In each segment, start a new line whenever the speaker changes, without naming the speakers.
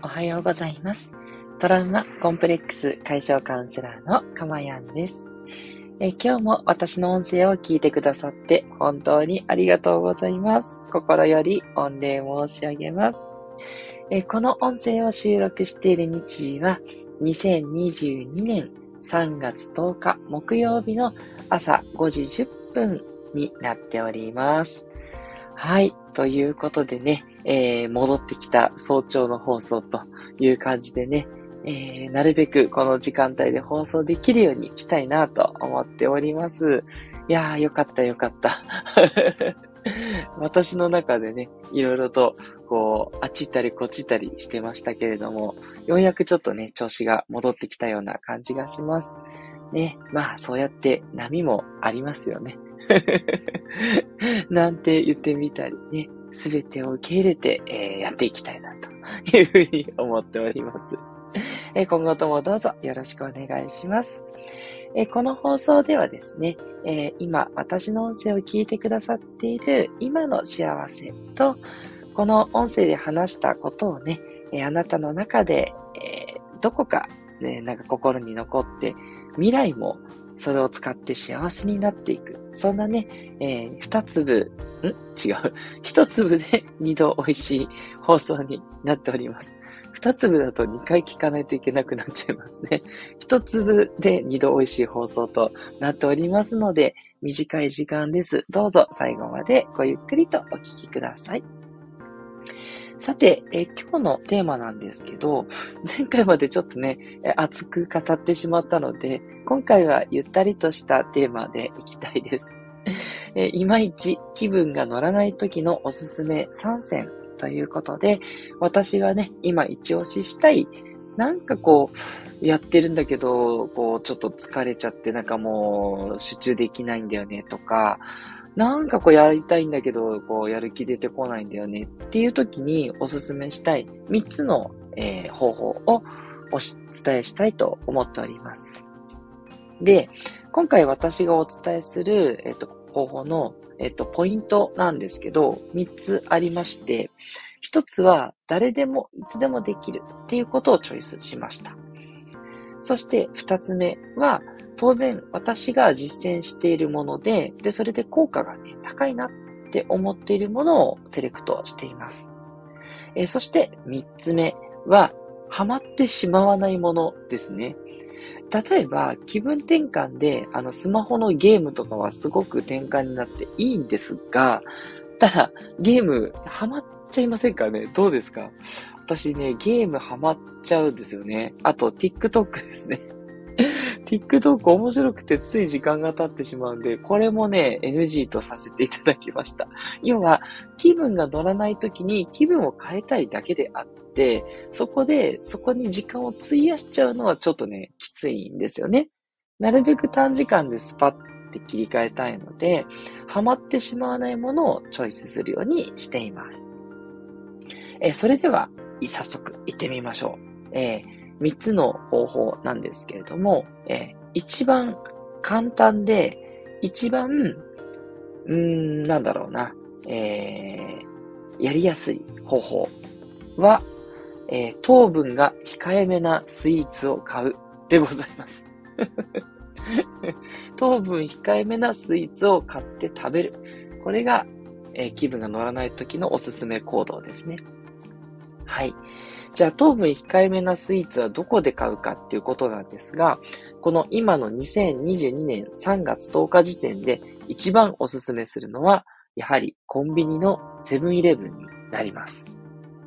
おはようございます。トラウマコンプレックス解消カウンセラーのかまやんです。え今日も私の音声を聞いてくださって本当にありがとうございます。心より御礼申し上げます。えこの音声を収録している日時は2022年3月10日木曜日の朝5時10分になっております。はい。ということでね、えー、戻ってきた早朝の放送という感じでね、えー、なるべくこの時間帯で放送できるようにしたいなと思っております。いやー、よかったよかった。私の中でね、いろいろと、こう、あっち行ったりこっち行ったりしてましたけれども、ようやくちょっとね、調子が戻ってきたような感じがします。ね、まあ、そうやって波もありますよね。なんて言ってみたりね、すべてを受け入れて、えー、やっていきたいなというふうに思っております。えー、今後ともどうぞよろしくお願いします。えー、この放送ではですね、え今私の音声を聞いてくださっている今の幸せと、この音声で話したことをね、えあなたの中で、えどこか、ね、なんか心に残って、未来もそれを使って幸せになっていく。そんなね、えー、二粒、ん？違う。一粒で 二度美味しい放送になっております。二粒だと二回聞かないといけなくなっちゃいますね。一粒で二度美味しい放送となっておりますので、短い時間です。どうぞ最後までごゆっくりとお聞きください。さて、え今日のテーマなんですけど、前回までちょっとね、熱く語ってしまったので、今回はゆったりとしたテーマでいきたいです。えいまいち気分が乗らない時のおすすめ3選ということで、私がね、今一押ししたい、なんかこう、やってるんだけど、こう、ちょっと疲れちゃって、なんかもう、集中できないんだよね、とか、なんかこうやりたいんだけど、こうやる気出てこないんだよねっていう時におすすめしたい3つの、えー、方法をお伝えしたいと思っております。で、今回私がお伝えする、えっ、ー、と、方法の、えっ、ー、と、ポイントなんですけど、3つありまして、1つは誰でもいつでもできるっていうことをチョイスしました。そして2つ目は、当然私が実践しているもので、で、それで効果がね、高いなって思っているものをセレクトしています。えー、そして3つ目は、ハマってしまわないものですね。例えば、気分転換で、あの、スマホのゲームとかはすごく転換になっていいんですが、ただ、ゲーム、ハマっちゃいませんかね？どうですか？私ね、ゲームハマっちゃうんですよね。あと、TikTok ですね。TikTok 面白くてつい時間が経ってしまうんで、これもね、NG とさせていただきました。要は、気分が乗らない時に気分を変えたいだけであって、そこで、そこに時間を費やしちゃうのはちょっとね、きついんですよね。なるべく短時間でスパッて切り替えたいので、ハマってしまわないものをチョイスするようにしています。えそれでは、早速行ってみましょう。えー3つの方法なんですけれども、えー、一番簡単で、一番、うーん、なんだろうな、えー、やりやすい方法は、えー、糖分が控えめなスイーツを買うでございます。糖分控えめなスイーツを買って食べる。これが、えー、気分が乗らない時のおすすめ行動ですね。はい。じゃあ糖分控えめなスイーツはどこで買うかっていうことなんですが、この今の2022年3月10日時点で一番おすすめするのは、やはりコンビニのセブンイレブンになります。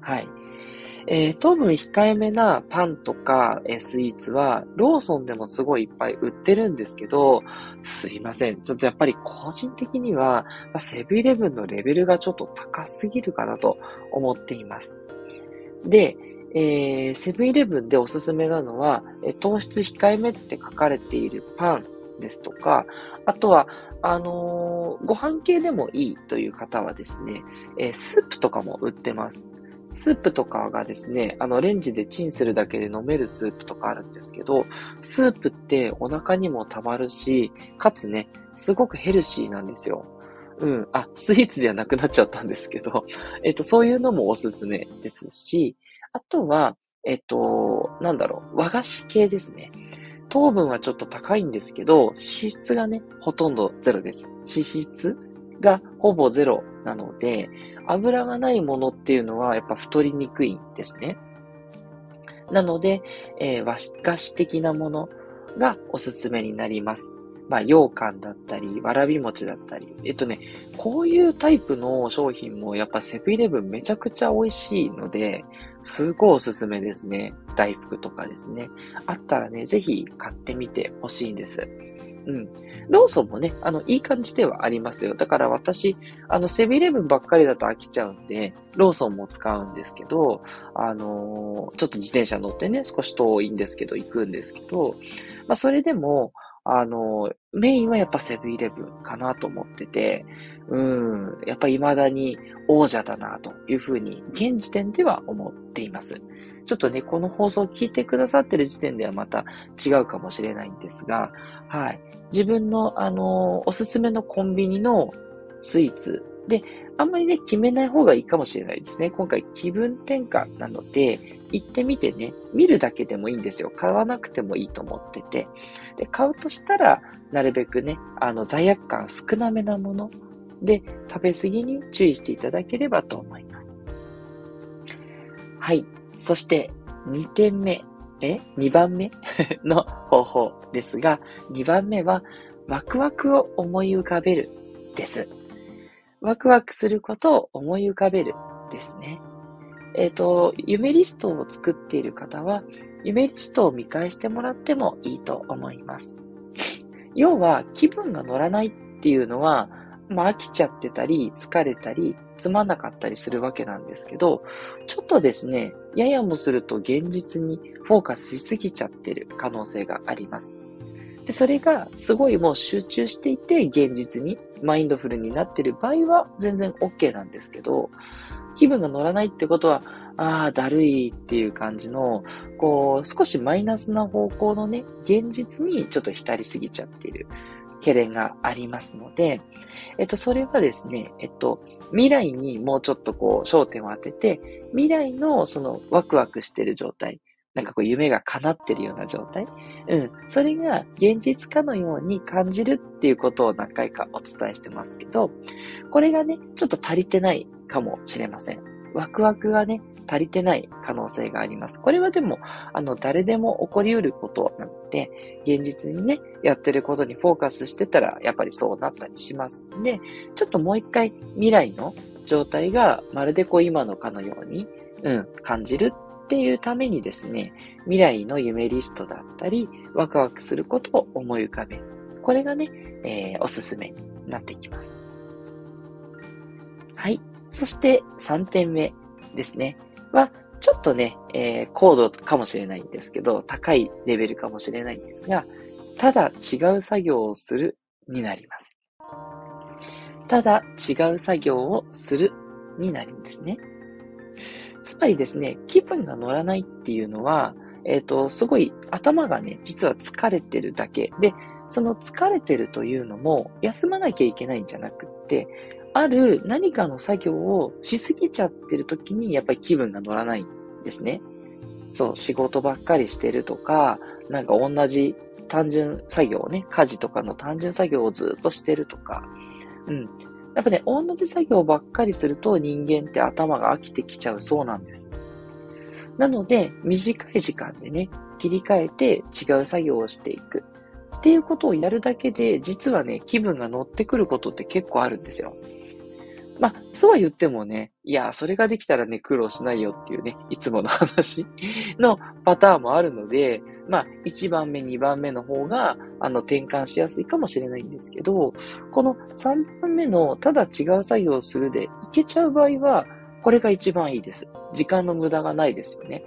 はい。えー、糖分控えめなパンとか、えー、スイーツは、ローソンでもすごいいっぱい売ってるんですけど、すいません。ちょっとやっぱり個人的には、セブンイレブンのレベルがちょっと高すぎるかなと思っています。で、えー、セブンイレブンでおすすめなのは、え糖質控えめって書かれているパンですとか、あとは、あのー、ご飯系でもいいという方はですね、えー、スープとかも売ってます。スープとかがですね、あの、レンジでチンするだけで飲めるスープとかあるんですけど、スープってお腹にもたまるし、かつね、すごくヘルシーなんですよ。うん。あ、スイーツじゃなくなっちゃったんですけど、えっと、そういうのもおすすめですし、あとは、えっと、なんだろう、和菓子系ですね。糖分はちょっと高いんですけど、脂質がね、ほとんどゼロです。脂質がほぼゼロなので、油がないものっていうのはやっぱ太りにくいんですね。なので、えー、和菓子的なものがおすすめになります。まあ、羊羹だったり、わらび餅だったり。えっとね、こういうタイプの商品もやっぱセブンイレブンめちゃくちゃ美味しいので、すごいおすすめですね。大福とかですね。あったらね、ぜひ買ってみてほしいんです。うん。ローソンもね、あの、いい感じではありますよ。だから私、あの、セブンイレブンばっかりだと飽きちゃうんで、ローソンも使うんですけど、あのー、ちょっと自転車乗ってね、少し遠いんですけど、行くんですけど、まあ、それでも、あの、メインはやっぱセブンイレブンかなと思ってて、うん、やっぱ未だに王者だなというふうに、現時点では思っています。ちょっとね、この放送を聞いてくださってる時点ではまた違うかもしれないんですが、はい。自分の、あの、おすすめのコンビニのスイーツで、あんまりね、決めない方がいいかもしれないですね。今回気分転換なので、行ってみてね、見るだけでもいいんですよ。買わなくてもいいと思ってて。で、買うとしたら、なるべくね、あの、罪悪感少なめなもので、食べ過ぎに注意していただければと思います。はい。そして、2点目、え ?2 番目？の方法ですが、2番目は、ワクワクを思い浮かべるです。ワクワクすることを思い浮かべるですね。えっ、ー、と、夢リストを作っている方は、夢リストを見返してもらってもいいと思います。要は、気分が乗らないっていうのは、まあ飽きちゃってたり、疲れたり、つまんなかったりするわけなんですけど、ちょっとですね、ややもすると現実にフォーカスしすぎちゃってる可能性があります。で、それがすごいもう集中していて、現実にマインドフルになってる場合は全然 OK なんですけど、気分が乗らないってことは、ああ、だるいっていう感じの、こう、少しマイナスな方向のね、現実にちょっと浸りすぎちゃっている懸念がありますので、えっと、それはですね、えっと、未来にもうちょっとこう、焦点を当てて、未来のそのワクワクしてる状態、なんかこう夢が叶ってるような状態？うん。それが現実かのように感じるっていうことを何回かお伝えしてますけど、これがね、ちょっと足りてないかもしれません。ワクワクがね、足りてない可能性があります。これはでも、あの、誰でも起こり得ることなので、現実にね、やってることにフォーカスしてたら、やっぱりそうなったりしますで、ちょっともう一回未来の状態がまるでこう今のかのように、うん、感じるっていうためにですね、未来の夢リストだったり、ワクワクすることを思い浮かべる。これがね、えー、おすすめになってきます。はい。そして3点目ですね。は、ちょっとね、えー、高度かもしれないんですけど、高いレベルかもしれないんですが、ただ違う作業をするになります。ただ違う作業をするになるんですね。つまりですね、気分が乗らないっていうのは、えっ、ー、と、すごい頭がね、実は疲れてるだけで、その疲れてるというのも、休まなきゃいけないんじゃなくって、ある何かの作業をしすぎちゃってる時に、やっぱり気分が乗らないんですね。そう、仕事ばっかりしてるとか、なんか同じ単純作業ね、家事とかの単純作業をずっとしてるとか、うん。やっぱね、同じ作業ばっかりすると人間って頭が飽きてきちゃうそうなんです。なので、短い時間でね、切り替えて違う作業をしていく。っていうことをやるだけで、実はね、気分が乗ってくることって結構あるんですよ。まあ、そうは言ってもね、いや、それができたらね、苦労しないよっていうね、いつもの話のパターンもあるので、まあ、1番目、2番目の方が、あの、転換しやすいかもしれないんですけど、この3番目の、ただ違う作業をするでいけちゃう場合は、これが一番いいです。時間の無駄がないですよね。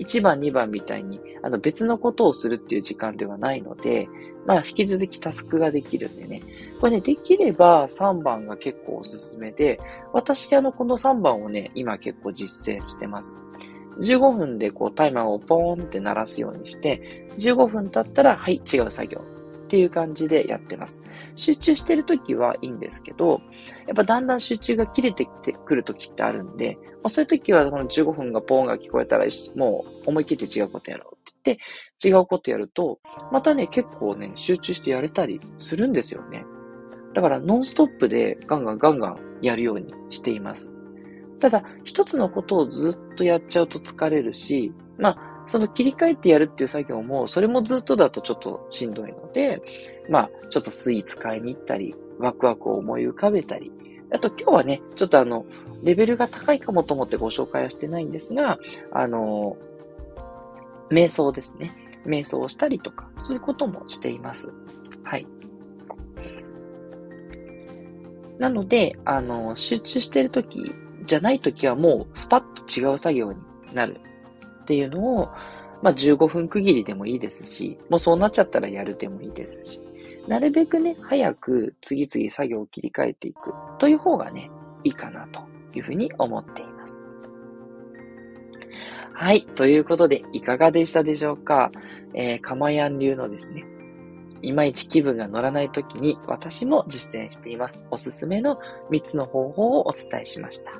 1番、2番みたいに、あの、別のことをするっていう時間ではないので、まあ、引き続きタスクができるんでね。これね、できれば3番が結構おすすめで、私、あの、この3番をね、今結構実践してます。15分でこうタイマーをポーンって鳴らすようにして、15分経ったら、はい、違う作業っていう感じでやってます。集中してるときはいいんですけど、やっぱだんだん集中が切れてきてくるときってあるんで、まあ、そういうときはこの15分がポーンが聞こえたら、もう思い切って違うことやろうって言って、違うことやると、またね、結構ね、集中してやれたりするんですよね。だからノンストップでガンガンガンガンやるようにしています。ただ、一つのことをずっとやっちゃうと疲れるし、まあ、その切り替えてやるっていう作業も、それもずっとだとちょっとしんどいので、まあ、ちょっとスイーツ買いに行ったり、ワクワクを思い浮かべたり、あと今日はね、ちょっとあの、レベルが高いかもと思ってご紹介はしてないんですが、あの、瞑想ですね。瞑想をしたりとか、そういうこともしています。はい。なので、あの、集中してるときじゃないときはもうスパッと違う作業になるっていうのを、まあ、15分区切りでもいいですし、もうそうなっちゃったらやるでもいいですし、なるべくね、早く次々作業を切り替えていくという方がね、いいかなというふうに思っています。はい。ということで、いかがでしたでしょうか？えー、かまやん流のですね、いまいち気分が乗らない時に私も実践しています。おすすめの3つの方法をお伝えしました。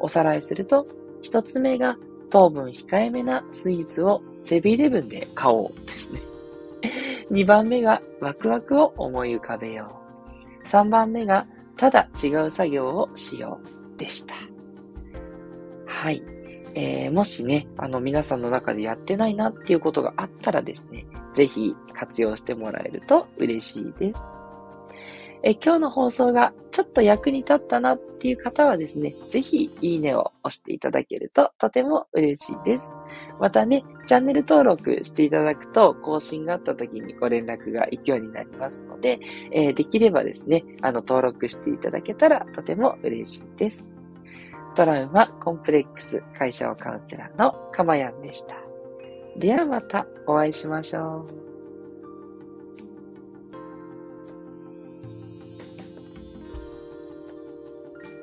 おさらいすると、1つ目が糖分控えめなスイーツをセブンイレブンで買おうですね。2番目がワクワクを思い浮かべよう。3番目がただ違う作業をしようでした。はい。えー、もしね、あの皆さんの中でやってないなっていうことがあったらですね、ぜひ活用してもらえると嬉しいです。え今日の放送がちょっと役に立ったなっていう方はですね、ぜひいいねを押していただけるととても嬉しいです。またね、チャンネル登録していただくと更新があった時にご連絡が行くようになりますので、えー、できればですね、あの登録していただけたらとても嬉しいです。トラウマコンプレックス解消カウンセラーのかまやんでした。ではまたお会いしましょう。